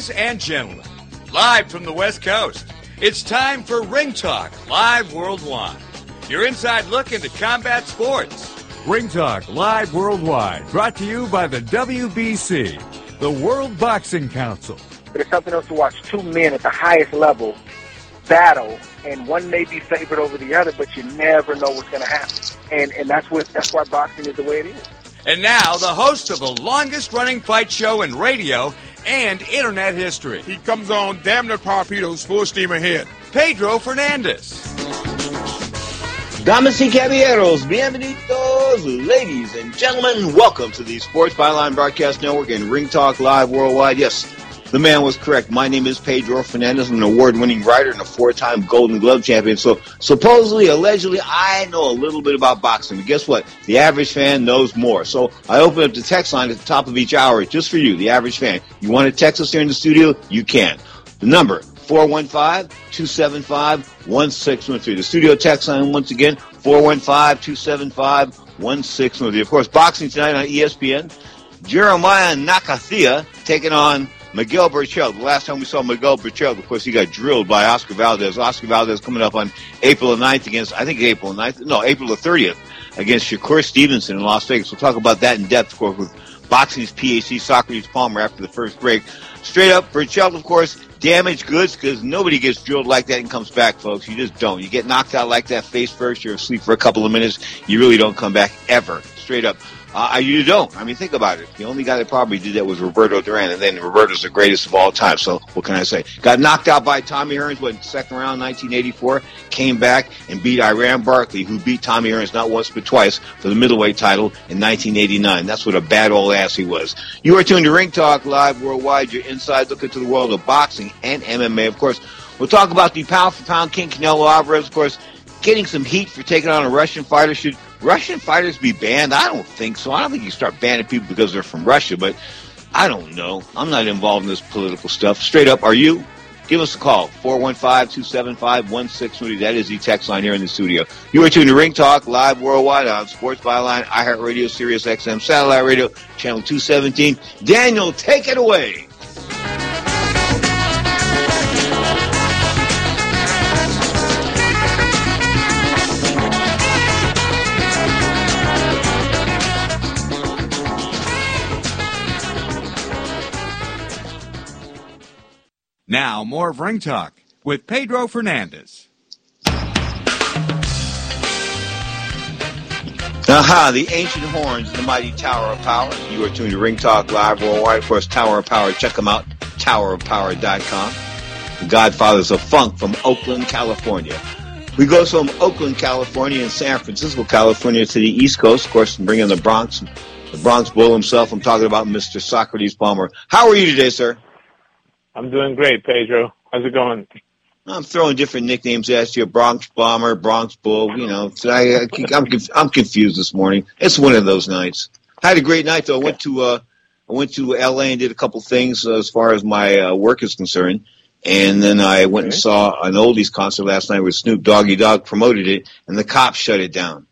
Ladies and gentlemen, live from the West Coast, it's time for Ring Talk Live Worldwide. Your inside look into combat sports. Ring Talk Live Worldwide, brought to you by the WBC, the World Boxing Council. It's something else to watch two men at the highest level battle, and one may be favored over the other, but you never know what's going to happen. And and that's what that's why boxing is the way it is. And now, the host of the longest running fight show in radio and internet history. He comes on damn near torpedoes, full steam ahead. Pedro Fernandez. Damas y caballeros, bienvenidos, ladies and gentlemen. Welcome to the Sports Byline Broadcast Network and Ring Talk Live Worldwide. Yes, the man was correct. My name is Pedro Fernandez. I'm an award-winning writer and a four-time Golden Glove champion. So supposedly, allegedly, I know a little bit about boxing. But guess what? The average fan knows more. So I open up the text line at the top of each hour just for you, the average fan. You want to text us here in the studio? You can. The number, 415-275-1613. The studio text line once again, 415-275-1613. Of course, boxing tonight on ESPN. Jeremiah Nakathila taking on Miguel Berchelt. The last time we saw Miguel Berchelt, of course, he got drilled by Oscar Valdez. Oscar Valdez coming up on April the 9th against, I think April 9th, no, April the 30th against Shakur Stevenson in Las Vegas. We'll talk about that in depth, of course, with Boxing's PhD, Socrates Palmer, after the first break. Straight up, Berchelt, of course, damaged goods because nobody gets drilled like that and comes back, folks. You just don't. You get knocked out like that face first, you're asleep for a couple of minutes, you really don't come back ever. Straight up. Uh, you don't. I mean, think about it. The only guy that probably did that was Roberto Duran, and then Roberto's the greatest of all time. So what can I say? Got knocked out by Tommy Hearns, what, second round, 1984, came back and beat Iran Barkley, who beat Tommy Hearns not once but twice for the middleweight title in 1989. That's what a bad old ass he was. You are tuned to Ring Talk Live Worldwide, your inside look into the world of boxing and MMA. Of course, we'll talk about the pound for pound king Canelo Alvarez, of course, getting some heat for taking on a Russian fighter. Should Russian fighters be banned? I don't think so. I don't think you start banning people because they're from Russia, but I don't know. I'm not involved in this political stuff. Straight up, are you? Give us a call, 415-275-1620. That is the text line here in the studio. You are tuned to Ring Talk live worldwide on Sports Byline, iHeartRadio, Sirius XM, Satellite Radio, Channel 217. Daniel, take it away. Now, more of Ring Talk with Pedro Fernandez. Aha, the ancient horns, the mighty Tower of Power. You are tuned to Ring Talk Live worldwide. Of course, Tower of Power. Check them out, towerofpower.com. The Godfathers of Funk from Oakland, California. We go from Oakland, California and San Francisco, California to the East Coast, of course, and bring in the Bronx, the Bronx Bull himself. I'm talking about Mr. Socrates Palmer. How are you today, sir? I'm doing great, Pedro. How's it going? I'm throwing different nicknames at you: Bronx Bomber, Bronx Bull. You know, so I, I'm I'm confused this morning. It's one of those nights. I had a great night though. I went to uh, I went to L.A. and did a couple things uh, as far as my uh, work is concerned, and then I went and saw an oldies concert last night where Snoop Doggy Dogg promoted it, and the cops shut it down.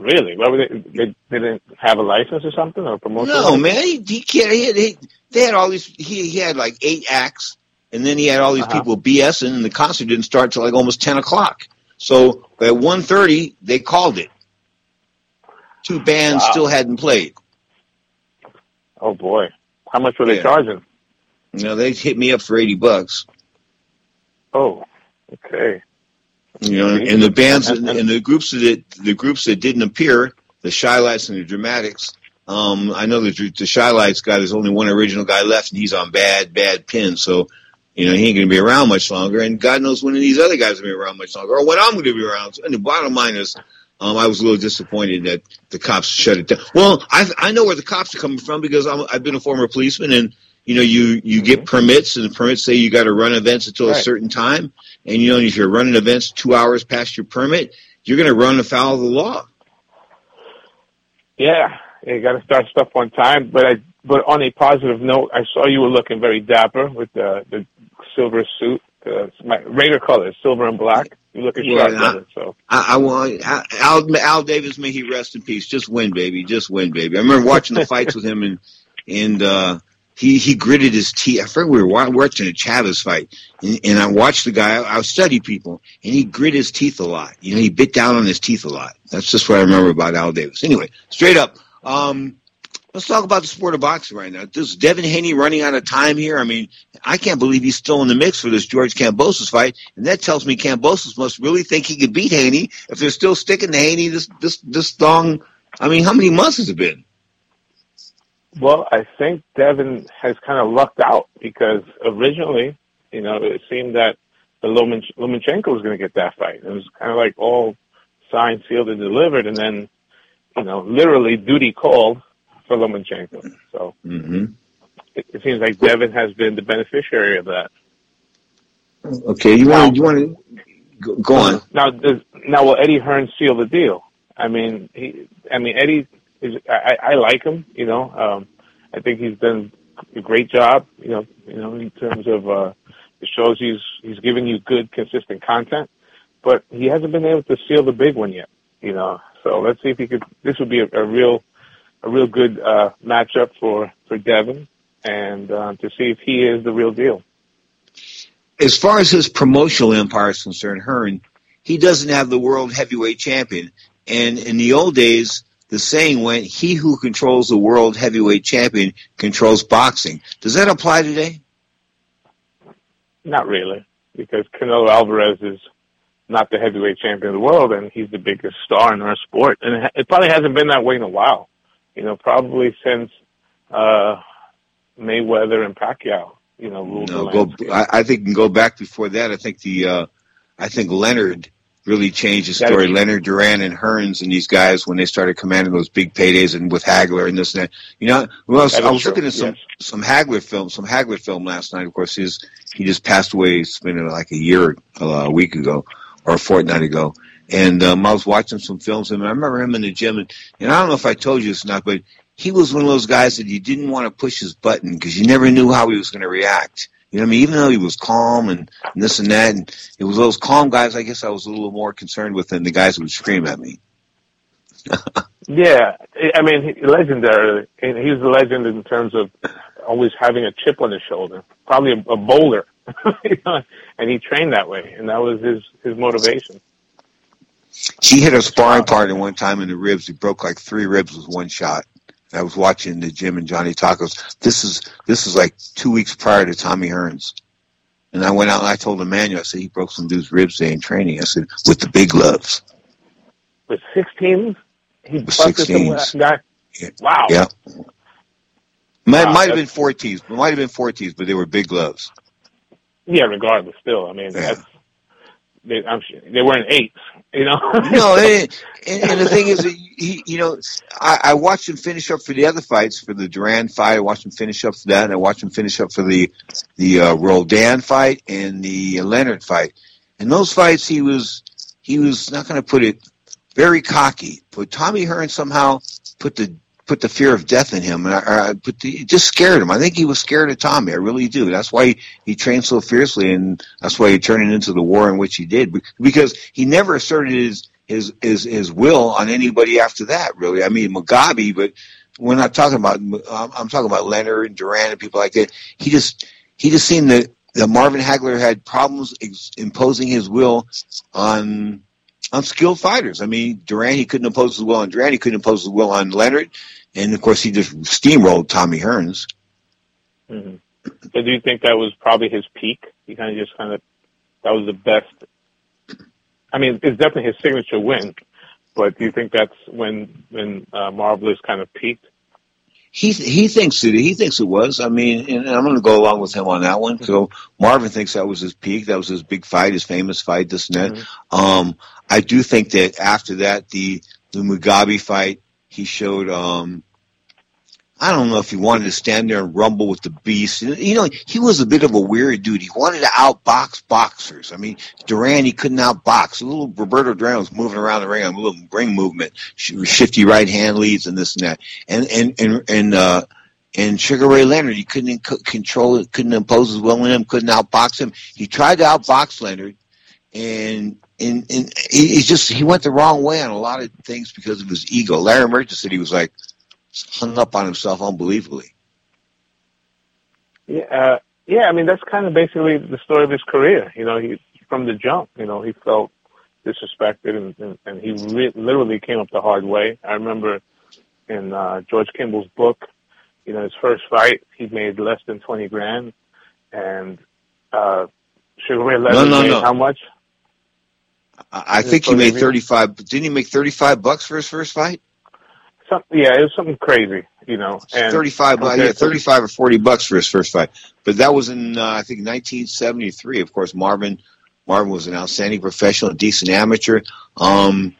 Really? Why were they, they? They didn't have a license or something or promotion? No, man. He, he can't. He, he, they had all these. He, he had like eight acts, and then he had all these Uh-huh. people BSing, and the concert didn't start till like almost ten o'clock. So at one thirty, they called it. Two bands Wow. still hadn't played. Oh boy, how much were they charging? You know, they hit me up for eighty bucks. Oh, okay. You know, and the bands and, and the groups that the groups that didn't appear, the Chi-Lites and the Dramatics. Um, I know the the Chi-Lites guy. There's only one original guy left, and he's on bad bad pin. So, you know, he ain't going to be around much longer. And God knows when these other guys will be around much longer, or when I'm going to be around. And the bottom line is, um, I was a little disappointed that the cops shut it down. Well, I I know where the cops are coming from because I'm, I've been a former policeman, and you know, you you get permits, and the permits say you got to run events until a certain time. And you know, if you're running events two hours past your permit, you're going to run afoul of the law. Yeah, you got to start stuff on time. But I, but on a positive note, I saw you were looking very dapper with the the silver suit, uh, my Raider colors, silver and black. You looking Well, sharp, I-. So I, I want Al, Al Davis, may he rest in peace. Just win, baby. Just win, baby. I remember watching the fights with him, and and uh, he he gritted his teeth. I forget we were watching a Chavez fight, and, and I watched the guy. I, I study people, and he grit his teeth a lot. You know, he bit down on his teeth a lot. That's just what I remember about Al Davis. Anyway, straight up. Um, let's talk about the sport of boxing right now. Does Devin Haney running out of time here? I mean, I can't believe he's still in the mix for this George Kambosos fight, and that tells me Kambosos must really think he could beat Haney if they're still sticking to Haney this this this long. I mean, how many months has it been? Well, I think Devin has kind of lucked out because originally, you know, it seemed that the Lomach- Lomachenko was going to get that fight. It was kind of like all signed, sealed, and delivered, and then, you know, literally duty called for Lomachenko. So mm-hmm. it, it seems like Devin has been the beneficiary of that. Okay, you want you want to go, go on now? Does, now will Eddie Hearn seal the deal? I mean, he. I mean, Eddie is. I, I like him. You know, um, I think he's done a great job. You know, you know, in terms of uh, it shows he's he's giving you good, consistent content, but he hasn't been able to seal the big one yet. You know, so let's see if he could. This would be a, a real, a real good uh, matchup for for Devin, and uh, to see if he is the real deal as far as his promotional empire is concerned, Hearn, he doesn't have the world heavyweight champion. And in the old days, the saying went, he who controls the world heavyweight champion controls boxing. Does that apply today? Not really, because Canelo Alvarez is not the heavyweight champion of the world, and he's the biggest star in our sport. And it probably hasn't been that way in a while. You know, probably since uh, Mayweather and Pacquiao you know, ruled no, go, I, I think can go back before that. I think the, uh, I think Leonard really changed the story. Leonard Duran and Hearns and these guys when they started commanding those big paydays and with Hagler and this and that. You know, well, I was, I was looking at some yes. some Hagler film, some Hagler film last night. Of course, his he just passed away. It's been like a year, uh, a week ago, or a fortnight ago. And um, I was watching some films, and I remember him in the gym. And, and I don't know if I told you this or not, but he was one of those guys that you didn't want to push his button because you never knew how he was going to react. You know what I mean? Even though he was calm and, and this and that, and it was those calm guys. I guess I was a little more concerned with than the guys who would scream at me. yeah, I mean, legendary. And he was a legend in terms of always having a chip on his shoulder, probably a, a bowler, and he trained that way, and that was his his motivation. He hit a sparring partner one time in the ribs. He broke like three ribs with one shot. I was watching the gym and Johnny Tocco's. This is this is like two weeks prior to Tommy Hearns. And I went out and I told Emmanuel, I said, he broke some dude's ribs day in training. I said, with the big gloves. With 16? He with 16s. Guy? Yeah. Wow. Yeah. Might, wow, might have been 14s. Might have been 14s, but they were big gloves. Yeah, regardless, still. I mean, yeah. that's they, I'm sure they weren't eights, you know. no, and, and, the thing is, he, you know, I, I watched him finish up for the other fights for the Duran fight. I watched him finish up for that, and I watched him finish up for the the uh, Roldan fight and the Leonard fight. And those fights, he was he was not going to put it very cocky, but Tommy Hearn somehow put the put the fear of death in him, and I, I put the, it just scared him. I think he was scared of Tommy. I really do. That's why he, he trained so fiercely, and that's why he turned it into the war in which he did. Because he never asserted his his his, his will on anybody after that. Really, I mean Mugabi, but we're not talking about. I'm talking about Leonard and Duran and people like that. He just he just seemed that that Marvin Hagler had problems ex- imposing his will on on skilled fighters. I mean, Duran, he couldn't impose his will on Duran. He couldn't impose his will on Leonard. And of course, he just steamrolled Tommy Hearns. Mm-hmm. So, do you think that was probably his peak? He kind of just kind of that was the best. I mean, it's definitely his signature win, but do you think that's when when uh, Marvelous kind of peaked? He he thinks it. He thinks it was. I mean, and I'm going to go along with him on that one. So Marvin thinks that was his peak. That was his big fight, his famous fight, this and that. Mm-hmm. Um, I do think that after that, the the Mugabi fight he showed, um, I don't know if he wanted to stand there and rumble with the beast. You know, he was a bit of a weird dude. He wanted to outbox boxers. I mean, Duran, he couldn't outbox. A little Roberto Duran was moving around the ring a little ring movement, shifty right hand leads and this and that. And, and, and, and, uh, and Sugar Ray Leonard, he couldn't control it, couldn't impose his will on him, couldn't outbox him. He tried to outbox Leonard, and and, and he, just he went the wrong way on a lot of things because of his ego. Larry Merchant said he was like hung up on himself unbelievably. Yeah, uh, yeah. I mean, that's kind of basically the story of his career. You know, he from the jump. You know, he felt disrespected, and and, and he re- literally came up the hard way. I remember in uh, George Kimball's book, you know, his first fight, he made less than twenty grand, and uh, Sugar Ray Leonard no, made no. how much? I, I think he made 35. Didn't he make 35 bucks for his first fight? Some, yeah, it was something crazy, you know. And 35, bu- compared yeah, 35 or 40 bucks for his first fight. But that was in, uh, I think, 1973. Of course, Marvin, Marvin was an outstanding professional, a decent amateur. Um,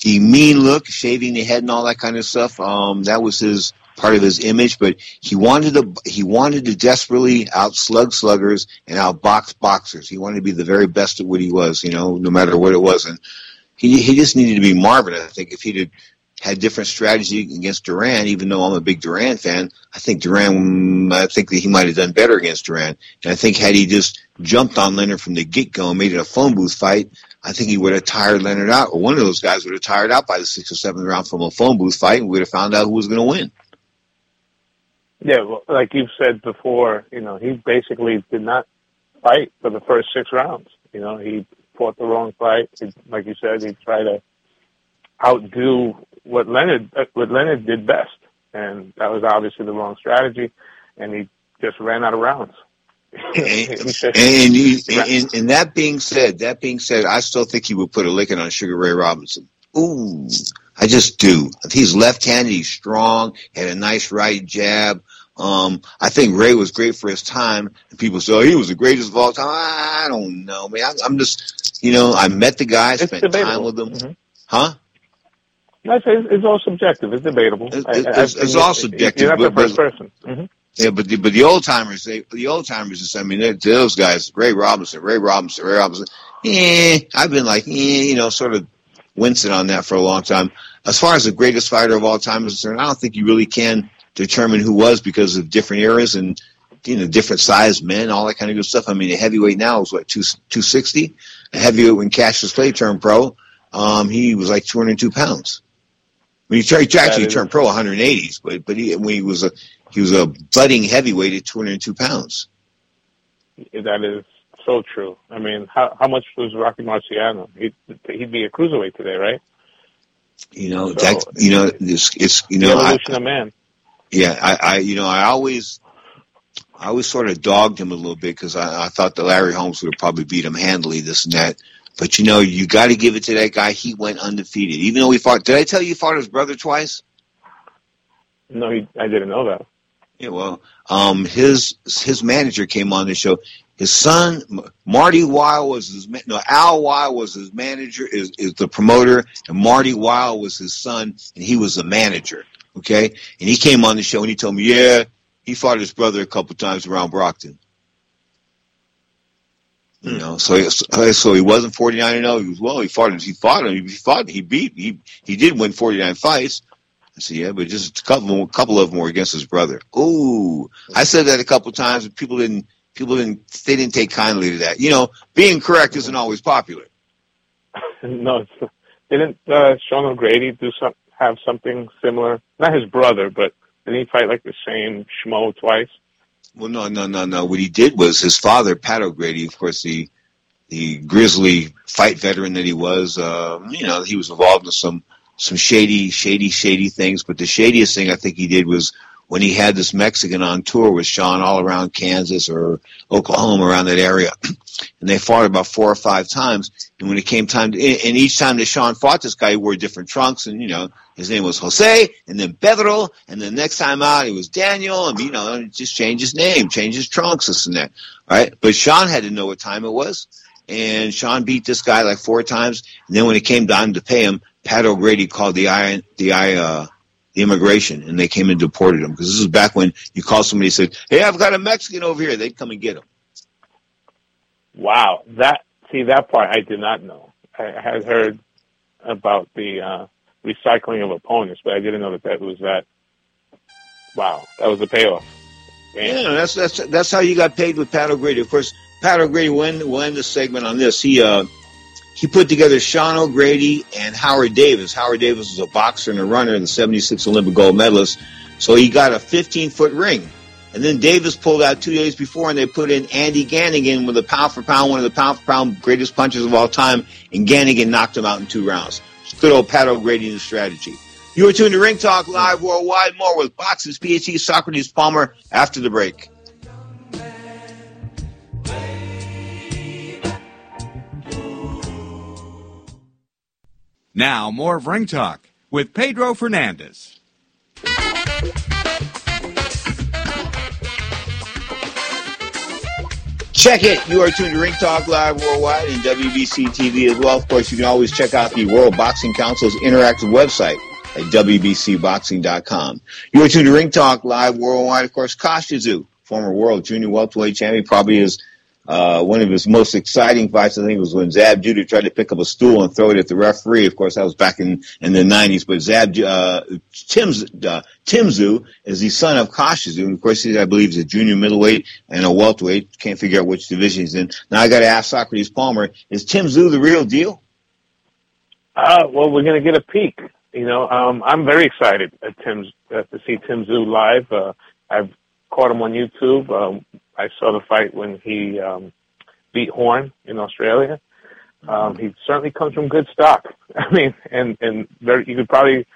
the mean look, shaving the head and all that kind of stuff, um, that was his, part of his image, but he wanted to, he wanted to desperately outslug sluggers and outbox boxers. He wanted to be the very best at what he was, you know, no matter what it was. And he, he just needed to be Marvin. I think if he'd had different strategy against Duran, even though I'm a big Duran fan, I think Duran, I think that he might have done better against Duran. And I think had he just jumped on Leonard from the get-go and made it a phone booth fight, I think he would have tired Leonard out, or one of those guys would have tired out by the sixth or seventh round from a phone booth fight, and we'd have found out who was going to win. Yeah, well, like you've said before, you know, he basically did not fight for the first six rounds. You know, he fought the wrong fight. He, like you said, he tried to outdo what Leonard what Leonard did best, and that was obviously the wrong strategy. And he just ran out of rounds. and, and, and, and that being said, that being said, I still think he would put a licking on Sugar Ray Robinson. Ooh, I just do. He's left-handed. He's strong. Had a nice right jab. Um, I think Ray was great for his time. And people say, oh, he was the greatest of all time. I don't know, man. I'm, I'm just, you know, I met the guy, it's spent time with him. Mhm. Huh? No, it's, it's all subjective. It's debatable. It's- it's- it's all subjective, You're not the first person. hmm Yeah, but the, but the old timers, they, the old timers, I mean, those guys, Ray Robinson, Ray Robinson, Ray Robinson. Eh, I've been like, eh, you know, sort of wincing on that for a long time. As far as the greatest fighter of all time is concerned, I don't think you really can determine who was because of different eras and you know different sized men, all that kind of good stuff. I mean, a heavyweight now is what two two sixty. A heavyweight when Cassius Clay turned pro, um, he was like two hundred two pounds. When he, tried, he actually turned pro 180s, but but he when he was a he was a budding heavyweight at 202 pounds. That is so true. I mean, how how much was Rocky Marciano? He'd, he'd be a cruiserweight today, right? You know So- that you know it's, it's you The know I, evolution of man. yeah I, I you know I always I always sort of dogged him a little bit because I, I thought that Larry Holmes would probably beat him handily this and that. But you know you got to give it to that guy. He went undefeated, even though he fought. Did I tell you he fought his brother twice? No, he, I didn't know that. Yeah, well, um, his his manager came on the show. His son, Marty Weill, was his no Al Weill was his manager, is is the promoter, and Marty Weill was his son, and he was the manager. Okay, and he came on the show and he told me, yeah, he fought his brother a couple times around Brockton. You know, so he- so he wasn't forty nine and zero. He was well. He fought him. He fought him. He fought. He beat. He he did win forty nine fights. I said, yeah, but just a couple, a couple of them were against his brother. Ooh, I said that a couple times, but people didn't, people didn't, they didn't take kindly to that. You know, being correct isn't always popular. no, didn't uh, Sean O'Grady do some have something similar? Not his brother, but didn't he fight like the same schmo twice? Well, no, no, no, no. What he did was his father, Pat O'Grady, of course, the the grizzly fight veteran that he was. Um, you know, he was involved in some some shady, shady, shady things. But the shadiest thing I think he did was when he had this Mexican on tour with Sean all around Kansas or Oklahoma around that area, and they fought about four or five times. And when it came time to, and each time that Sean fought this guy, he wore different trunks, and you know, his name was Jose, and then Pedro, and then next time out, it was Daniel, and you know, just change his name, change his trunks, this and that, right? But Sean had to know what time it was, and Sean beat this guy like four times, and then when it came time to pay him, Pat O'Grady called the I, the I, uh, the immigration, and they came and deported them because this is back when you call somebody and said, "Hey, I've got a Mexican over here," they'd come and get him. Wow, that see that part I did not know. I had heard about the uh, recycling of opponents, but I didn't know that that was that. Wow, that was the payoff. Man. Yeah, that's that's that's how you got paid with Pat O'Grady. Of course, Pat O'Grady when when the segment on this, he uh he put together Sean O'Grady and Howard Davis. Howard Davis was a boxer and a runner and the '76 Olympic gold medalist. So he got a 15 foot ring, And then Davis pulled out two days before, and they put in Andy Ganigan with a pound for pound, one of the pound for pound greatest punches of all time, and Ganigan knocked him out in two rounds. Good old Pat O'Grady strategy. You are tuned to Ring Talk Live Worldwide. More with Box's PhD Socrates Palmer after the break. Now, more of Ring Talk with Pedro Fernandez. Check it. You are tuned to Ring Talk Live Worldwide and WBC TV as well. Of course, you can always check out the World Boxing Council's interactive website at WBCBoxing.com. You are tuned to Ring Talk Live Worldwide. Of course, Tszyu, former world junior welterweight champion, probably is uh, one of his most exciting fights, I think, was when Zab Judah tried to pick up a stool and throw it at the referee. Of course, that was back in, in the 90s. But Zab, uh, Tim, uh, Tim Tszyu is the son of Kostya Tszyu. Of course, he, I believe, is a junior middleweight and a welterweight. Can't figure out which division he's in. Now, I got to ask Socrates Palmer, is Tim Tszyu the real deal? Uh, well, we're going to get a peek. You know, um, I'm very excited at Tim's, uh, to see Tim Tszyu live. Uh, I've caught him on YouTube. Um, I saw the fight when he um, beat Horn in Australia. Um, he certainly comes from good stock. I mean, and and very, you could probably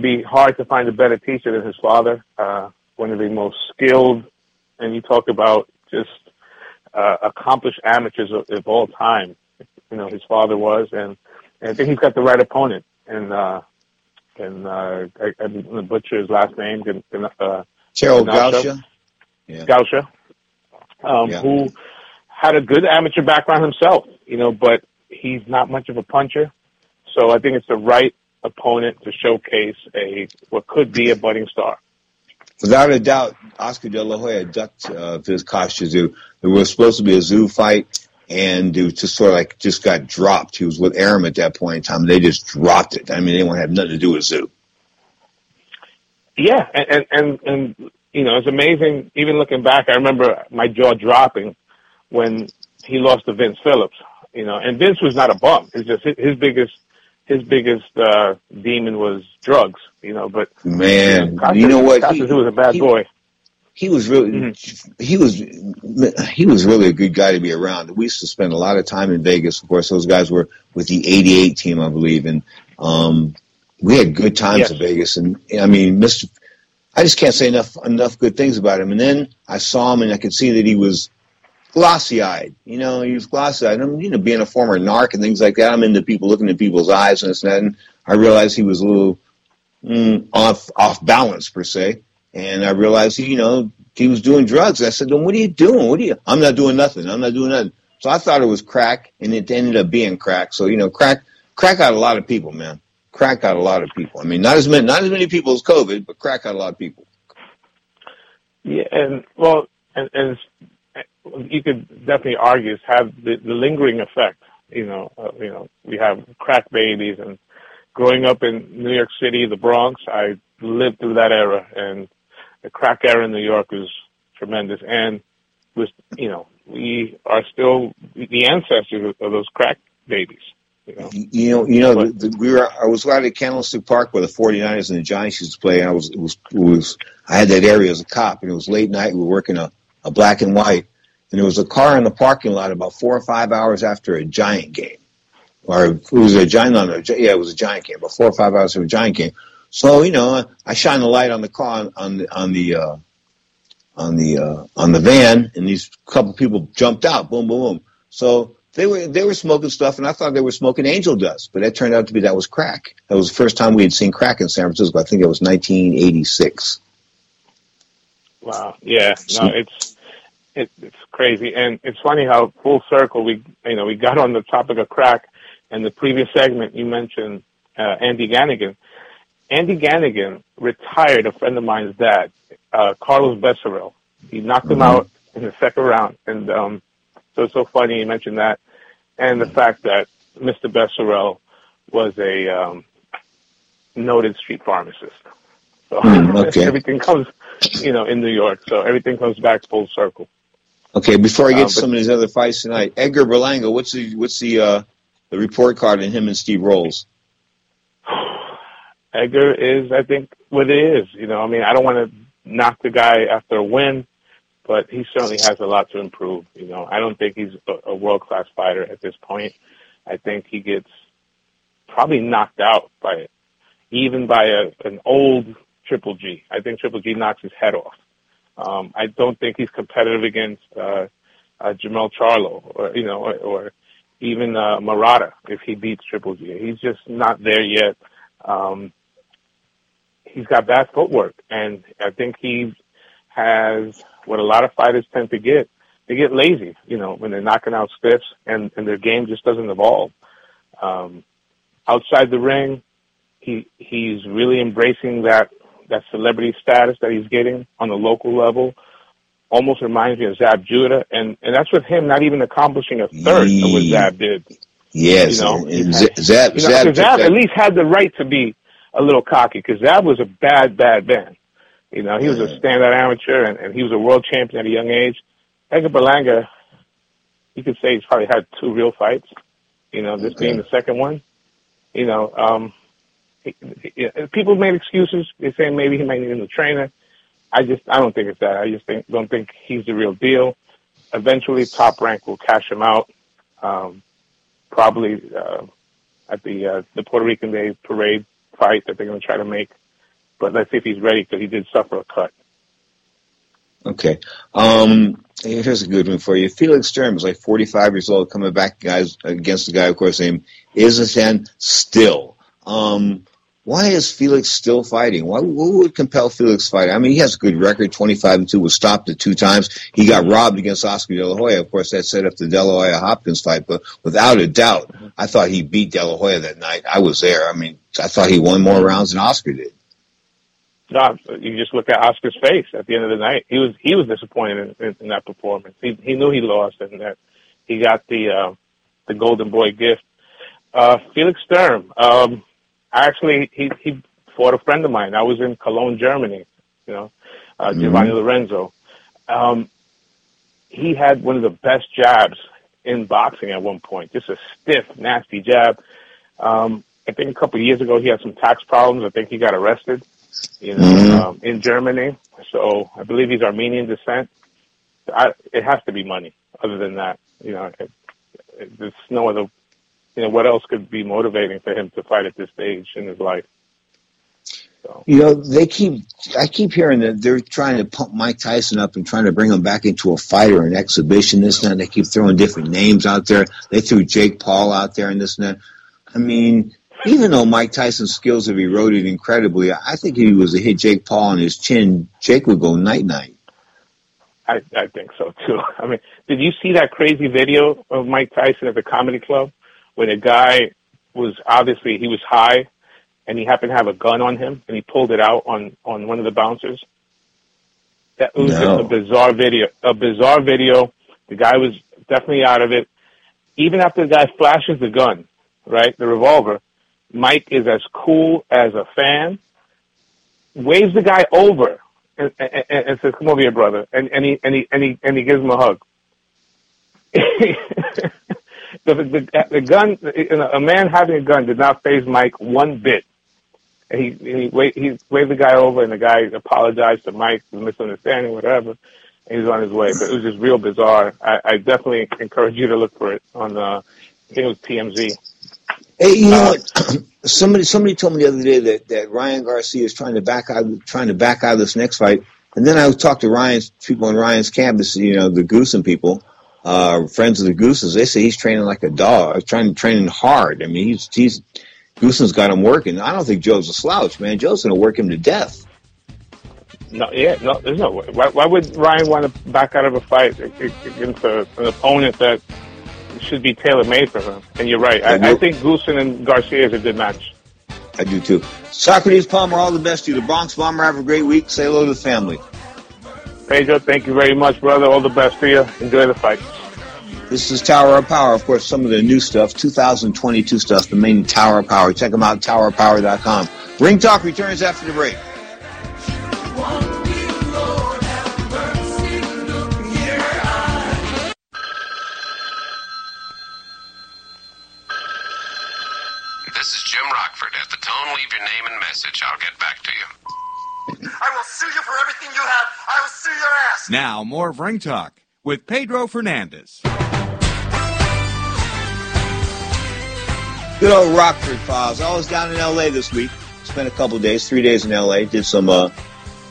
be hard to find a better teacher than his father. Uh, one of the most skilled, and you talk about just uh, accomplished amateurs of, of all time. You know, his father was, and, and I think he's got the right opponent. And uh, and uh, I, I'm gonna butcher his last name. Uh, Gerald Gausha. Yeah. Gausha um, yeah. who had a good amateur background himself, you know, but he's not much of a puncher. So I think it's the right opponent to showcase a what could be a budding star. Without a doubt, Oscar De La Hoya ducked uh, this Tszyu. There was supposed to be a Tszyu fight, and it was just sort of like just got dropped. He was with Arum at that point in time. They just dropped it. I mean, they won't have nothing to do with Tszyu. Yeah, and and and you know, it's amazing. Even looking back, I remember my jaw dropping when he lost to Vince Phillips. You know, and Vince was not a bum. It's just his biggest his biggest uh, demon was drugs. You know, but man, you know what? he, was a bad he, boy. He was really mm-hmm. he was he was really a good guy to be around. We used to spend a lot of time in Vegas. Of course, those guys were with the '88 team, I believe, and um, we had good times yes. in Vegas. And I mean, Mr. I just can't say enough enough good things about him. And then I saw him, and I could see that he was glossy eyed. You know, he was glossy eyed. I'm, you know, being a former narc and things like that, I'm into people looking at people's eyes and this and that. And I realized he was a little mm, off off balance per se. And I realized, he, you know, he was doing drugs. I said, "Then what are you doing? What are you?" I'm not doing nothing. I'm not doing nothing. So I thought it was crack, and it ended up being crack. So you know, crack crack out a lot of people, man crack out a lot of people. I mean, not as many, not as many people as COVID, but crack out a lot of people. Yeah, and well, and, and you could definitely argue it's have the, the lingering effect. You know, uh, you know, we have crack babies, and growing up in New York City, the Bronx, I lived through that era, and the crack era in New York was tremendous, and was you know we are still the ancestors of those crack babies. You know, you know, the, the, we were. I was out at Candlestick Park where the 49ers and the Giants used to play. And I was, it was, it was. I had that area as a cop, and it was late night. We were working a, a black and white, and there was a car in the parking lot about four or five hours after a Giant game, or it was a Giant. No, no, yeah, it was a Giant game, but four or five hours after a Giant game. So you know, I shine the light on the car on the on the uh, on the uh, on the van, and these couple people jumped out. Boom, boom, boom. So they were they were smoking stuff, and I thought they were smoking angel dust, but that turned out to be that was crack. That was the first time we had seen crack in San Francisco. I think it was 1986. Wow. Yeah. No, it's it, it's crazy, and it's funny how full circle we you know we got on the topic of crack, and the previous segment you mentioned uh, Andy Ganigan. Andy Ganigan retired a friend of mine's dad, uh, Carlos Becerril. He knocked him mm-hmm. out in the second round, and um, so it's so funny you mentioned that, and the fact that Mr. Becerril was a um, noted street pharmacist. So mm, okay. everything comes, you know, in New York. So everything comes back full circle. Okay, before I get uh, to some of these other fights tonight, Edgar Berlanga, what's the what's the uh, the report card in him and Steve Rolls? Edgar is, I think, what it is. You know, I mean, I don't want to knock the guy after a win. But he certainly has a lot to improve. You know, I don't think he's a, a world class fighter at this point. I think he gets probably knocked out by it, even by a, an old Triple G. I think Triple G knocks his head off. Um, I don't think he's competitive against uh, uh, Jermell Charlo or you know or, or even uh, Murata if he beats Triple G. He's just not there yet. Um, he's got bad footwork, and I think he has what a lot of fighters tend to get. They get lazy, you know, when they're knocking out stiffs, and and their game just doesn't evolve. Um, outside the ring, he he's really embracing that that celebrity status that he's getting on the local level. Almost reminds me of Zab Judah, and and that's with him not even accomplishing a third yeah. of what Zab did. Yes, you know, and Zab, you know, Zab, Zab at least had the right to be a little cocky because Zab was a bad, bad man. You know, he was a standout amateur and, and he was a world champion at a young age. Edgar Berlanga, you could say he's probably had two real fights. You know, this okay. being the second one. You know, um, he, he, people made excuses. They say maybe he might need a new trainer. I just, I don't think it's that. I just think, don't think he's the real deal. Eventually, Top Rank will cash him out. Um, probably uh, at the uh, the Puerto Rican Day parade fight that they're going to try to make. But let's see if he's ready because he did suffer a cut. Okay. Um, here's a good one for you. Felix Sturm is like 45 years old, coming back guys against the guy, of course, named Izatan Still. Um, why is Felix still fighting? Why, what would compel Felix to fight? I mean, he has a good record, 25 and 2, was stopped at two times. He got robbed against Oscar De La Hoya. Of course, that set up the De La Hoya Hopkins fight, but without a doubt, I thought he beat De La Hoya that night. I was there. I mean, I thought he won more rounds than Oscar did. No, you just look at Oscar's face at the end of the night. He was he was disappointed in, in, that performance. He he knew he lost and that he got the uh, the Golden Boy gift. Uh, Felix Sturm, um, actually he he fought a friend of mine. I was in Cologne, Germany. You know, uh, mm-hmm. Giovanni Lorenzo. Um, he had one of the best jabs in boxing at one point. Just a stiff, nasty jab. Um, I think a couple of years ago he had some tax problems. I think he got arrested you know, mm-hmm. um, in Germany. So I believe he's Armenian descent. I, it has to be money. Other than that, you know, it, it, there's no other. You know, what else could be motivating for him to fight at this stage in his life? So. You know, they keep. I keep hearing that they're trying to pump Mike Tyson up and trying to bring him back into a fight or an exhibition. This and that. They keep throwing different names out there. They threw Jake Paul out there and this and that. I mean, even though Mike Tyson's skills have eroded incredibly, I think if he was to hit Jake Paul on his chin, Jake would go night night. I, I think so too. I mean, did you see that crazy video of Mike Tyson at the comedy club when a guy was obviously he was high and he happened to have a gun on him and he pulled it out on on one of the bouncers? That was no. a bizarre video. A bizarre video. The guy was definitely out of it. Even after the guy flashes the gun, right, the revolver, Mike is as cool as a fan, waves the guy over and, and, and says, "Come over here, brother," and, and he and he and he and he gives him a hug. the, the, the gun, a man having a gun did not phase Mike one bit. And he he, wait, he waved the guy over, and the guy apologized to Mike for misunderstanding, whatever. And he's on his way, but it was just real bizarre. I, I definitely encourage you to look for it on. Uh, I think it was TMZ. Hey, you know what? somebody somebody told me the other day that, that Ryan Garcia is trying to back out trying to back out of this next fight. And then I talked to Ryan's people on Ryan's campus, you know, the Goossen people, uh, friends of the Gooses. They say he's training like a dog, trying to training hard. I mean, he's he's Goossen's got him working. I don't think Joe's a slouch, man. Joe's going to work him to death. No, yeah, no, there's no way. Why, why would Ryan want to back out of a fight against a, an opponent that should be tailor made for him. And you're right. I, I, think Goossen and Garcia is a good match. I do too. Socrates Palmer, all the best to you. The Bronx Bomber, have a great week. Say hello to the family. Pedro, thank you very much, brother. All the best to you. Enjoy the fight. This is Tower of Power. Of course, some of the new stuff, 2022 stuff, the main Tower of Power. Check them out, towerpower.com. Ring Talk returns after the break. Now, more of Ring Talk with Pedro Fernandez. Good old Rockford Files. I was down in L.A. this week. Spent a couple days, three days in L.A. Did some uh,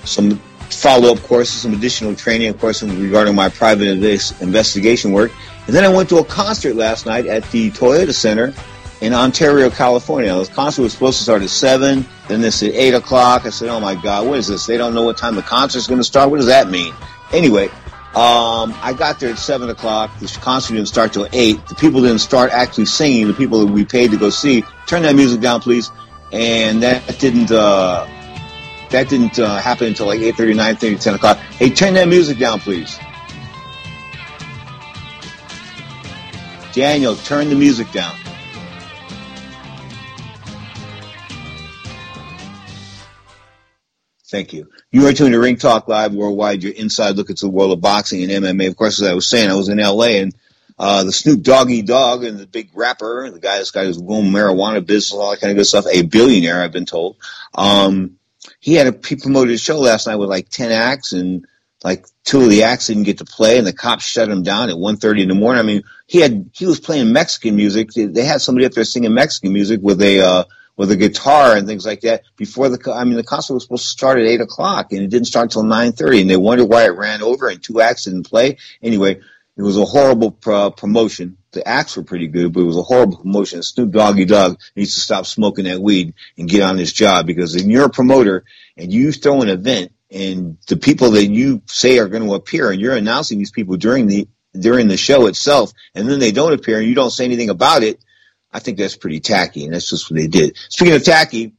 some follow up courses, some additional training, of course, regarding my private investigation work. And then I went to a concert last night at the Toyota Center in Ontario, California. The concert was supposed to start at 7, then they said 8 o'clock. I said, oh my God, what is this? They don't know what time the concert's going to start. What does that mean? Anyway, um, I got there at 7 o'clock. The concert didn't start till 8. The people didn't start actually singing, the people that we paid to go see. Turn that music down, please. And that didn't, uh, that didn't uh, happen until like 8.30, 9.30, 10 o'clock. Hey, turn that music down, please. Daniel, turn the music down. Thank you. You are tuned to Ring Talk Live Worldwide, your inside look into the world of boxing and MMA. Of course, as I was saying, I was in LA and uh, the Snoop Doggy Dogg and the big rapper, the guy that's got his own marijuana business, all that kind of good stuff, a billionaire, I've been told. Um, he had a, he promoted a show last night with like 10 acts and like two of the acts didn't get to play and the cops shut him down at 1.30 in the morning. I mean, he had, he was playing Mexican music. They had somebody up there singing Mexican music with a, uh, with a guitar and things like that before the, I mean, the concert was supposed to start at 8 o'clock and it didn't start until 9.30 and they wondered why it ran over and two acts didn't play. Anyway, it was a horrible promotion. The acts were pretty good, but it was a horrible promotion. Snoop Doggy Dogg needs to stop smoking that weed and get on his job because if you're a promoter and you throw an event and the people that you say are going to appear and you're announcing these people during the during the show itself and then they don't appear and you don't say anything about it, I think that's pretty tacky, and that's just what they did. Speaking of tacky,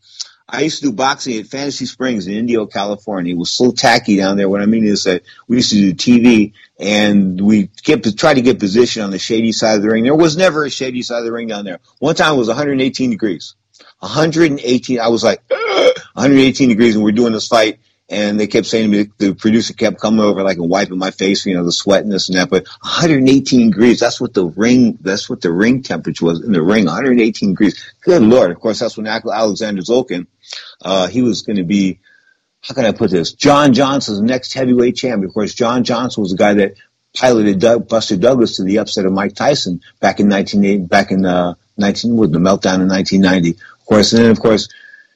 I used to do boxing at Fantasy Springs in Indio, California. It was so tacky down there. What I mean is that we used to do TV and we kept try to get position on the shady side of the ring. There was never a shady side of the ring down there. One time it was 118 degrees. 118. I was like 118 degrees, and we're doing this fight, and they kept saying to me, the producer kept coming over like and wiping my face, you know, the sweat and this and that. But 118 degrees, that's what the ring, that's what the ring temperature was in the ring, 118 degrees. Good Lord. Of course, that's when Alexander Zolkin, uh, he was going to be, how can I put this? John Johnson's next heavyweight champion. Of course, John Johnson was the guy that piloted Doug, Buster Douglas to the upset of Mike Tyson back in 1980, back in, uh, 19, with the meltdown in 1990. Of course, and then of course,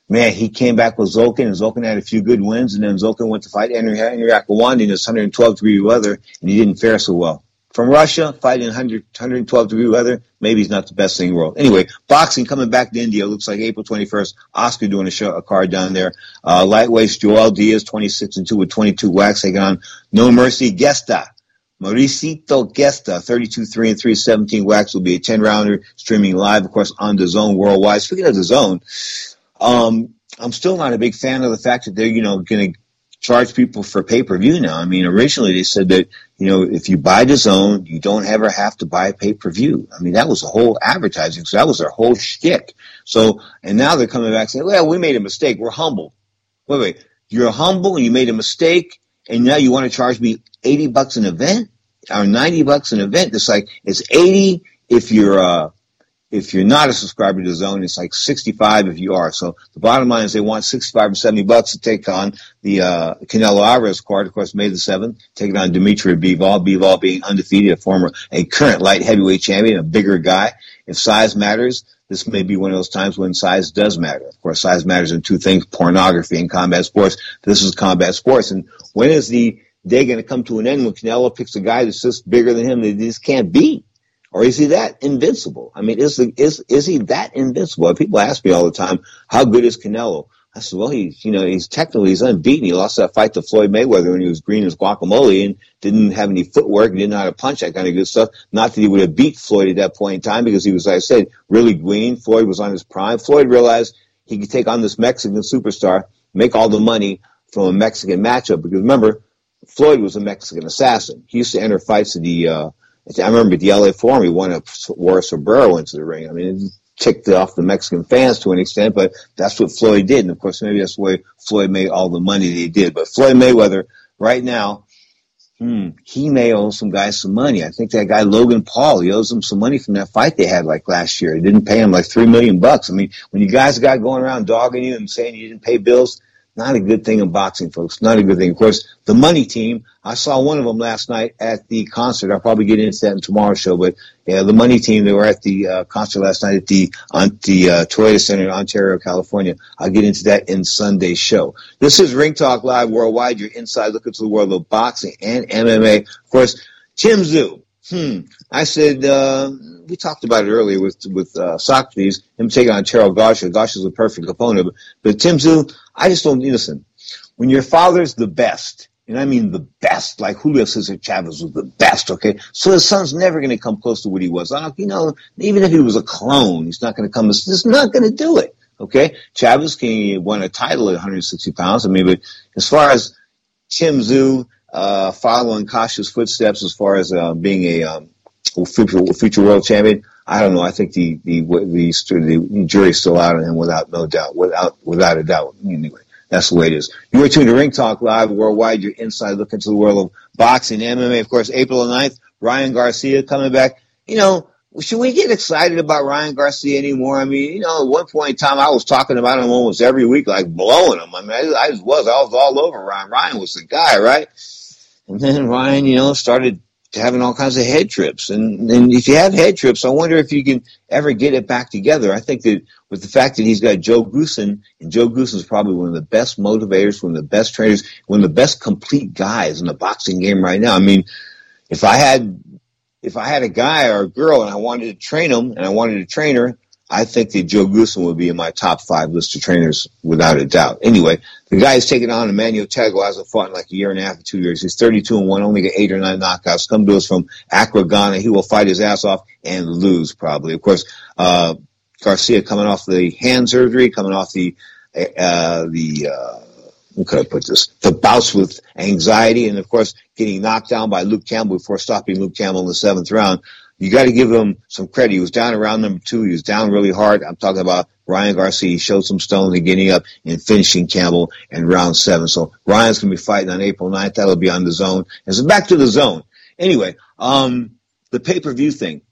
man, he came back with Zolkin, and Zolkin had a few good wins, and then Zolkin went to fight Henry, Henry Akinwande in this 112 degree weather, and he didn't fare so well. From Russia, fighting 100, 112 degree weather, maybe he's not the best thing in the world. Anyway, boxing coming back to Indio. Looks like April 21st. Oscar doing a show, a card down there. Uh, lightweights, Joel Diaz, 26 and 2 with 22 whacks. Taking on No Mercy Gesta. Mercito Gesta, 32 3 and 3, 17 wax will be a 10 rounder streaming live, of course, on DAZN worldwide. Speaking of DAZN, um, I'm still not a big fan of the fact that they're, you know, going to charge people for pay per view now. I mean, originally they said that, you know, if you buy DAZN, you don't ever have to buy pay per view. I mean, that was the whole advertising. So that was their whole shtick. So, and now they're coming back saying, well, we made a mistake. We're humble. Wait, wait. You're humble and you made a mistake and now you want to charge me 80 bucks an event or 90 bucks an event. It's like, it's 80 if you're, uh, if you're not a subscriber to zone, it's like 65 if you are. So the bottom line is they want 65 or 70 bucks to take on the, uh, Canelo Alvarez card, of course, May the 7th, taking on Dmitry Bivol, Bivol being undefeated, a former, a current light heavyweight champion, a bigger guy. If size matters, this may be one of those times when size does matter. Of course, size matters in two things, pornography and combat sports. This is combat sports. And when is the day going to come to an end when Canelo picks a guy that's just bigger than him that he just can't beat? Or is he that invincible? I mean, is, is, is he that invincible? People ask me all the time, how good is Canelo? I said, well, he's, you know, he's technically, he's unbeaten. He lost that fight to Floyd Mayweather when he was green as guacamole and didn't have any footwork and didn't know how to punch, that kind of good stuff. Not that he would have beat Floyd at that point in time because he was, like I said, really green. Floyd was on his prime. Floyd realized he could take on this Mexican superstar, make all the money from a Mexican matchup because remember, Floyd was a Mexican assassin. He used to enter fights in the, uh, I remember the LA Forum, he won a, wore a sombrero into the ring. I mean, it ticked off the Mexican fans to an extent, but that's what Floyd did. And of course, maybe that's the way Floyd made all the money that he did. But Floyd Mayweather, right now, hmm, he may owe some guys some money. I think that guy Logan Paul, he owes him some money from that fight they had like last year. He didn't pay him like three million bucks. I mean, when you guys got going around dogging you and saying you didn't pay bills, Not a good thing in boxing, folks. Not a good thing. Of course, the money team, I saw one of them last night at the concert. I'll probably get into that in tomorrow's show, but yeah, the money team, they were at the uh, concert last night at the, on the uh, Toyota Center in Ontario, California. I'll get into that in Sunday's show. This is Ring Talk Live Worldwide, your inside look into the world of boxing and MMA. Of course, Tim Tszyu. Hmm. I said, uh, we talked about it earlier with with uh, Socrates, him taking on Terrell Gausha. Gausha's a perfect opponent, but, but Tim Tszyu, I just don't listen. When your father's the best, and I mean the best, like Julio Cesar Chavez was the best, okay? So his son's never going to come close to what he was. Uh, you know, even if he was a clone, he's not going to come. He's not going to do it, okay? Chavez can won a title at 160 pounds. I mean, but as far as Tim Tszyu uh, following Kostya's footsteps, as far as uh, being a um, future future world champion. I don't know. I think the the the, the jury's still out on him without no doubt, without without a doubt. Anyway, that's the way it is. You are tuned to Ring Talk Live worldwide. Your inside look into the world of boxing, MMA. Of course, April 9th, Ryan Garcia coming back. You know, should we get excited about Ryan Garcia anymore? I mean, you know, at one point in time, I was talking about him almost every week, like blowing him. I mean, I, I just was. I was all over Ryan. Ryan was the guy, right? And then Ryan, you know, started having all kinds of head trips. And, and if you have head trips, I wonder if you can ever get it back together. I think that with the fact that he's got Joe Goossen, and Joe Goossen is probably one of the best motivators, one of the best trainers, one of the best complete guys in the boxing game right now. I mean, if I had if I had a guy or a girl and I wanted to train them and I wanted to train her, I think that Joe Goossen would be in my top five list of trainers without a doubt. Anyway, the guy is taking on Emmanuel hasn't fought in like a year and a half two years. He's 32 and one, only got eight or nine knockouts. Come to us from Accra, Ghana. He will fight his ass off and lose probably. Of course, uh, Garcia coming off the hand surgery, coming off the, uh, the, uh, how could I put this? The bouts with anxiety and of course getting knocked down by Luke Campbell before stopping Luke Campbell in the seventh round you got to give him some credit. He was down around number two. He was down really hard. I'm talking about Ryan Garcia. He showed some stones in getting up and finishing Campbell in round seven. So Ryan's going to be fighting on April 9th. That'll be on the zone. And so back to the zone. Anyway, um, the pay-per-view thing.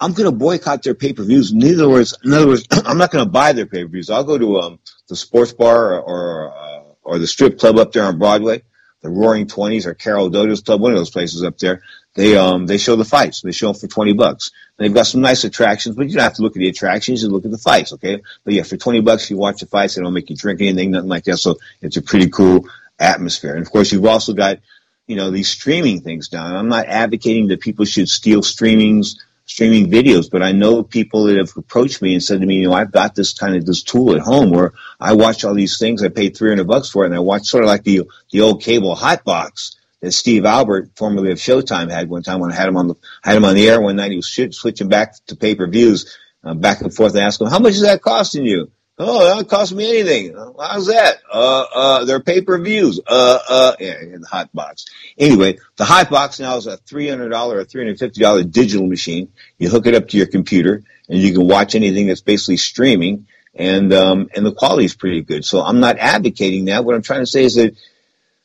I'm going to boycott their pay-per-views. In other words, in other words, I'm not going to buy their pay-per-views. I'll go to um, the sports bar or or, uh, or the strip club up there on Broadway, the Roaring Twenties or Carol Doda's club, one of those places up there. They um they show the fights. They show them for twenty bucks. They've got some nice attractions, but you don't have to look at the attractions. You look at the fights, okay? But yeah, for twenty bucks, you watch the fights. They don't make you drink anything, nothing like that. So it's a pretty cool atmosphere. And of course, you've also got you know these streaming things down. I'm not advocating that people should steal streamings streaming videos, but I know people that have approached me and said to me, you know, I've got this kind of this tool at home where I watch all these things. I paid 300 bucks for it and I watch sort of like the, the old cable hot box that Steve Albert, formerly of Showtime, had one time when I had him on the had him on the air one night. He was switching back to pay per views, uh, back and forth. And asked him, "How much is that costing you?" Oh, that don't cost me anything. How's that? Uh, uh, they're pay per views. Uh, uh, yeah, in the hot box. Anyway, the hot box now is a three hundred dollar or three hundred fifty dollar digital machine. You hook it up to your computer, and you can watch anything that's basically streaming. And um, and the quality is pretty good. So I'm not advocating that. What I'm trying to say is that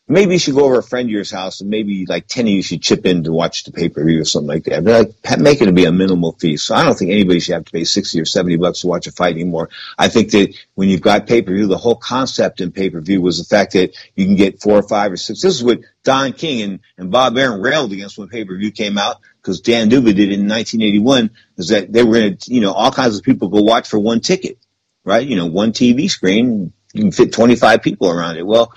maybe you should go over a friend of yours house and maybe like 10 of you should chip in to watch the pay-per-view or something like that. But like, make it be a minimal fee. So I don't think anybody should have to pay 60 or 70 bucks to watch a fight anymore. I think that when you've got pay-per-view, the whole concept in pay-per-view was the fact that you can get four or five or six. This is what Don King and, and Bob Arum railed against when pay-per-view came out because Dan Duva did it in 1981 is that they were going to, you know, all kinds of people go watch for one ticket, right? You know, one TV screen, you can fit 25 people around it. Well,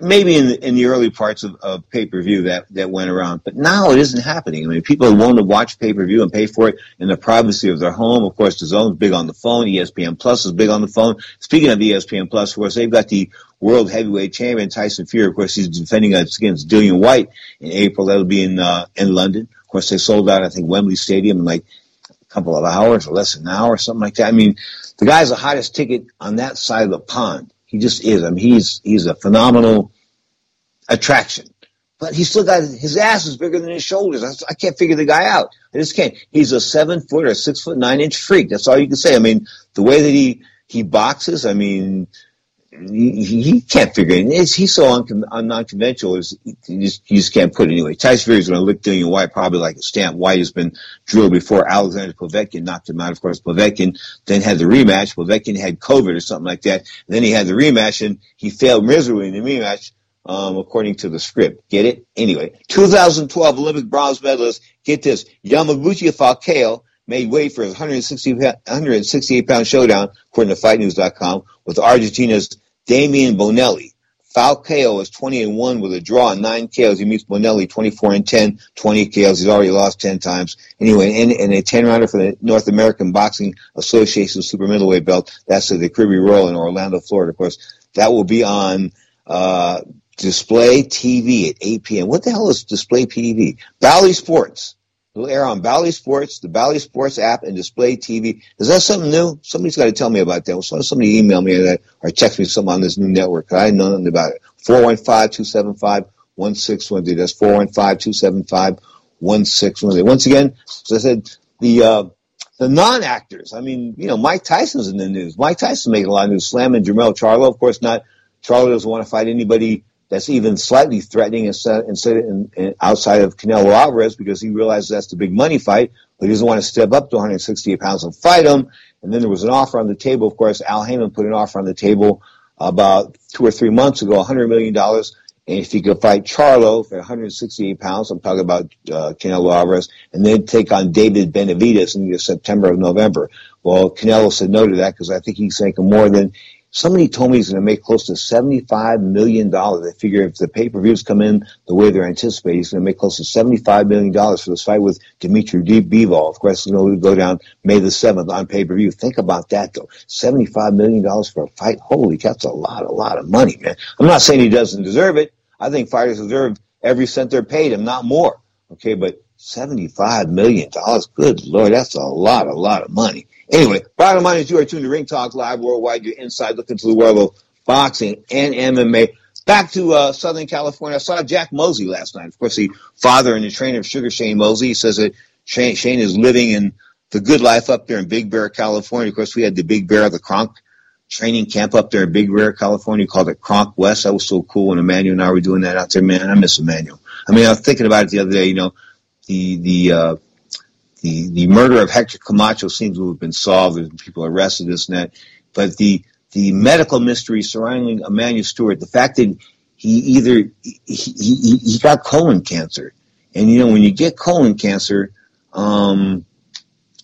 maybe in the, in the early parts of, of pay per view that that went around, but now it isn't happening. I mean, people want to watch pay per view and pay for it in the privacy of their home. Of course, the zone's big on the phone. ESPN Plus is big on the phone. Speaking of ESPN Plus, of course, they've got the world heavyweight champion Tyson Fury. Of course, he's defending against Dillian Whyte in April. That'll be in uh, in London. Of course, they sold out, I think, Wembley Stadium in like a couple of hours or less than an hour or something like that. I mean, the guy's the hottest ticket on that side of the pond. He just is. I mean, he's he's a phenomenal attraction. But he's still got his ass is bigger than his shoulders. I, I can't figure the guy out. I just can't. He's a seven foot or six foot nine inch freak. That's all you can say. I mean, the way that he he boxes. I mean, he, can't figure it. It's, he's so un, non-conventional. you, just, just can't put it anyway. Tyson Fury is going to lick Dillian Whyte probably like a stamp. Whyte has been drilled before. Alexander Povetkin knocked him out. Of course, Povetkin then had the rematch. Povetkin had COVID or something like that. And then he had the rematch and he failed miserably in the rematch. Um, according to the script. Get it? Anyway, 2012 Olympic bronze medalist, get this, Yamaguchi Falcao made weight for 160, 168 pound showdown, according to FightNews.com, with Argentina's Damian Bonelli. Falcao is 20 and 1 with a draw and 9 KOs. He meets Bonelli 24 and 10, 20 KOs. He's already lost 10 times. Anyway, in, in a 10 rounder for the North American Boxing Association super middleweight belt, that's at the Caribe Royale in Orlando, Florida. Of course, that will be on, uh, Display TV at 8 p.m. What the hell is Display TV? Bally Sports. It'll air on Bally Sports, the Bally Sports app, and Display TV. Is that something new? Somebody's got to tell me about that. Somebody email me that or text me something on this new network. I know nothing about it. 415-275-1610. That's 415-275-1610. Once again, as I said, the, uh, the non-actors. I mean, you know, Mike Tyson's in the news. Mike Tyson making a lot of news. Slamming Jermell Charlo. Of course not. Charlo doesn't want to fight anybody that's even slightly threatening instead, instead in, in, outside of Canelo Alvarez because he realizes that's the big money fight, but he doesn't want to step up to 168 pounds and fight him. And then there was an offer on the table. Of course, Al Haymon put an offer on the table about two or three months ago, $100 million. And if he could fight Charlo for 168 pounds, I'm talking about uh, Canelo Alvarez, and then take on David Benavidez in the September of November. Well, Canelo said no to that because I think he's making more than Somebody told me he's going to make close to $75 million. They figure if the pay-per-views come in the way they're anticipating, he's going to make close to $75 million for this fight with Dmitry Bivol. Of course, it's going to go down May the 7th on pay-per-view. Think about that though. $75 million for a fight. Holy, that's a lot, a lot of money, man. I'm not saying he doesn't deserve it. I think fighters deserve every cent they're paid and not more. Okay, but $75 million. Good Lord, that's a lot, a lot of money. Anyway, bottom line is you are tuned to Ring Talk Live Worldwide. Your inside look into the world of boxing and MMA. Back to uh, Southern California. I saw Jack Mosley last night. Of course, the father and the trainer of Sugar Shane Mosley. He says that Shane, Shane is living in the good life up there in Big Bear, California. Of course, we had the Big Bear, the Kronk training camp up there in Big Bear, California, called it Kronk West. That was so cool when Emanuel and I were doing that out there. Man, I miss Emanuel. I mean, I was thinking about it the other day. You know, the the uh, the, the murder of Hector Camacho seems to have been solved. There's people arrested, this and that. But the, the medical mystery surrounding Emanuel Steward, the fact that he either, he, he, he got colon cancer. And, you know, when you get colon cancer, um,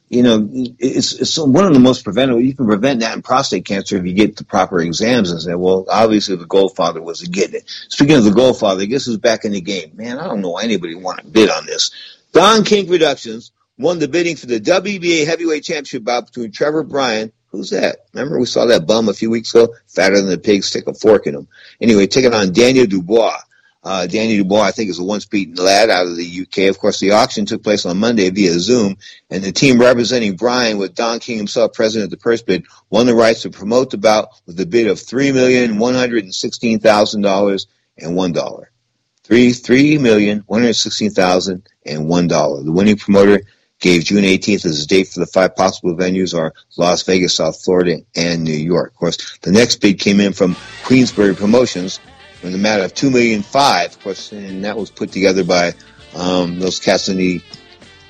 you know, it's, it's one of the most preventable. You can prevent that in prostate cancer if you get the proper exams and say, well, obviously the Goldfather wasn't getting it. Speaking of the Goldfather, I guess who's back in the game? Man, I don't know why anybody want to bid on this. Don King Productions won the bidding for the WBA heavyweight championship bout between Trevor Bryan. Who's that? Remember we saw that bum a few weeks ago? Fatter than a pig, stick a fork in him. Anyway, taking on Daniel Dubois. Uh, Daniel Dubois, I think, is a once beaten lad out of the UK. Of course, the auction took place on Monday via Zoom, and the team representing Bryan, with Don King himself president of the purse bid, won the rights to promote the bout with a bid of three million one hundred and sixteen thousand dollars and one dollar. Three three million one hundred sixteen thousand and one dollar. The winning promoter gave June 18th as a date for the five possible venues are Las Vegas, South Florida, and New York. Of course, the next bid came in from Queensberry Promotions in the matter of two million five, of course, and that was put together by um, those cats in the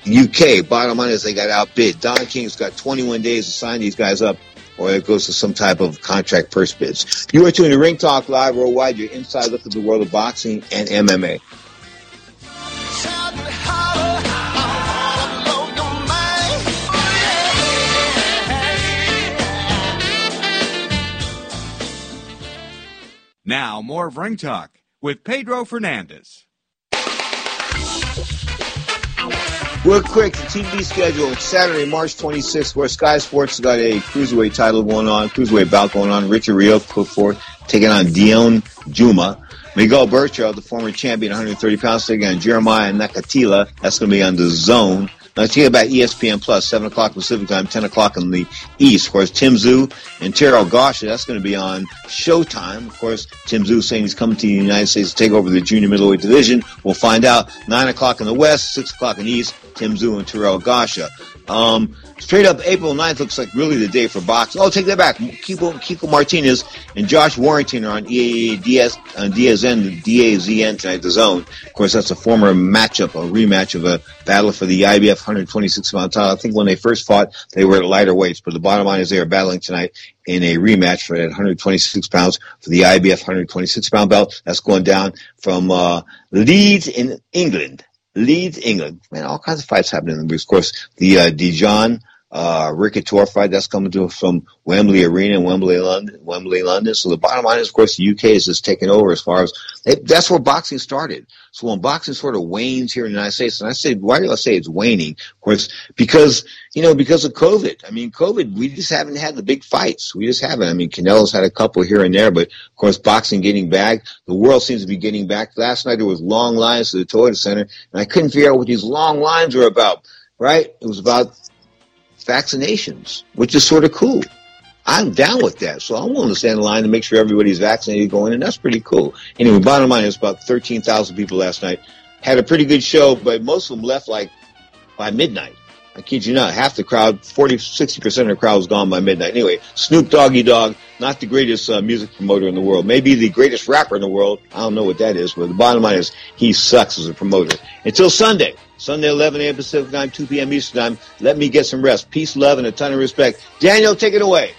UK. Bottom line is they got outbid. Don King's got 21 days to sign these guys up, or it goes to some type of contract purse bids. You are tuning to Ring Talk Live Worldwide, your inside look at the world of boxing and MMA. Now, more of Ring Talk with Pedro Fernandez. Real quick, the TV schedule Saturday, March 26th, where Sky Sports got a cruiserweight title going on, cruiserweight bout going on. Richard Riakporhe taking on Deion Jumah. Miguel Berchelt, the former champion, 130 pounds, taking on Jeremiah Nakathila. That's going to be on the zone. Let's hear about ESPN Plus, 7 o'clock Pacific time, 10 o'clock in the East. Of course, Tim Tszyu and Terrell Gausha, that's going to be on Showtime. Of course, Tim Tszyu saying he's coming to the United States to take over the junior middleweight division. We'll find out 9 o'clock in the West, 6 o'clock in the East, Tim Tszyu and Terrell Gausha. Um, straight up, April 9th looks like really the day for boxing. Oh, take that back. Kiko, Kiko Martinez and Josh Warrington are on EADS, on DSN, DAZN tonight, the zone. Of course, that's a former matchup, a rematch of a battle for the IBF 126 pound title. I think when they first fought, they were at lighter weights, but the bottom line is they are battling tonight in a rematch for that 126 pounds for the IBF 126 pound belt. That's going down from, uh, Leeds in England. Leeds, England. Man, all kinds of fights happening. Of course, the uh, Dijon uh, Ricky fight that's coming to from Wembley Arena in Wembley, London. Wembley, London. So the bottom line is, of course, the UK is just taking over as far as they, that's where boxing started. So when boxing sort of wanes here in the United States, and I say, why do I say it's waning? Of course, because you know, because of COVID. I mean, COVID, we just haven't had the big fights. We just haven't. I mean, Canelo's had a couple here and there, but of course, boxing getting back. The world seems to be getting back. Last night there was long lines to the Toyota Center, and I couldn't figure out what these long lines were about. Right? It was about vaccinations, which is sort of cool. I'm down with that. So I'm willing to stand in line to make sure everybody's vaccinated going, and that's pretty cool. Anyway, bottom line is about 13,000 people last night. Had a pretty good show, but most of them left like by midnight. I kid you not, half the crowd, 40, 60% of the crowd was gone by midnight. Anyway, Snoop Doggy Dogg, not the greatest uh, music promoter in the world. Maybe the greatest rapper in the world. I don't know what that is, but the bottom line is he sucks as a promoter. Until Sunday. Sunday, 11 a.m. Pacific time, 2 p.m. Eastern time. Let me get some rest. Peace, love, and a ton of respect. Daniel, take it away.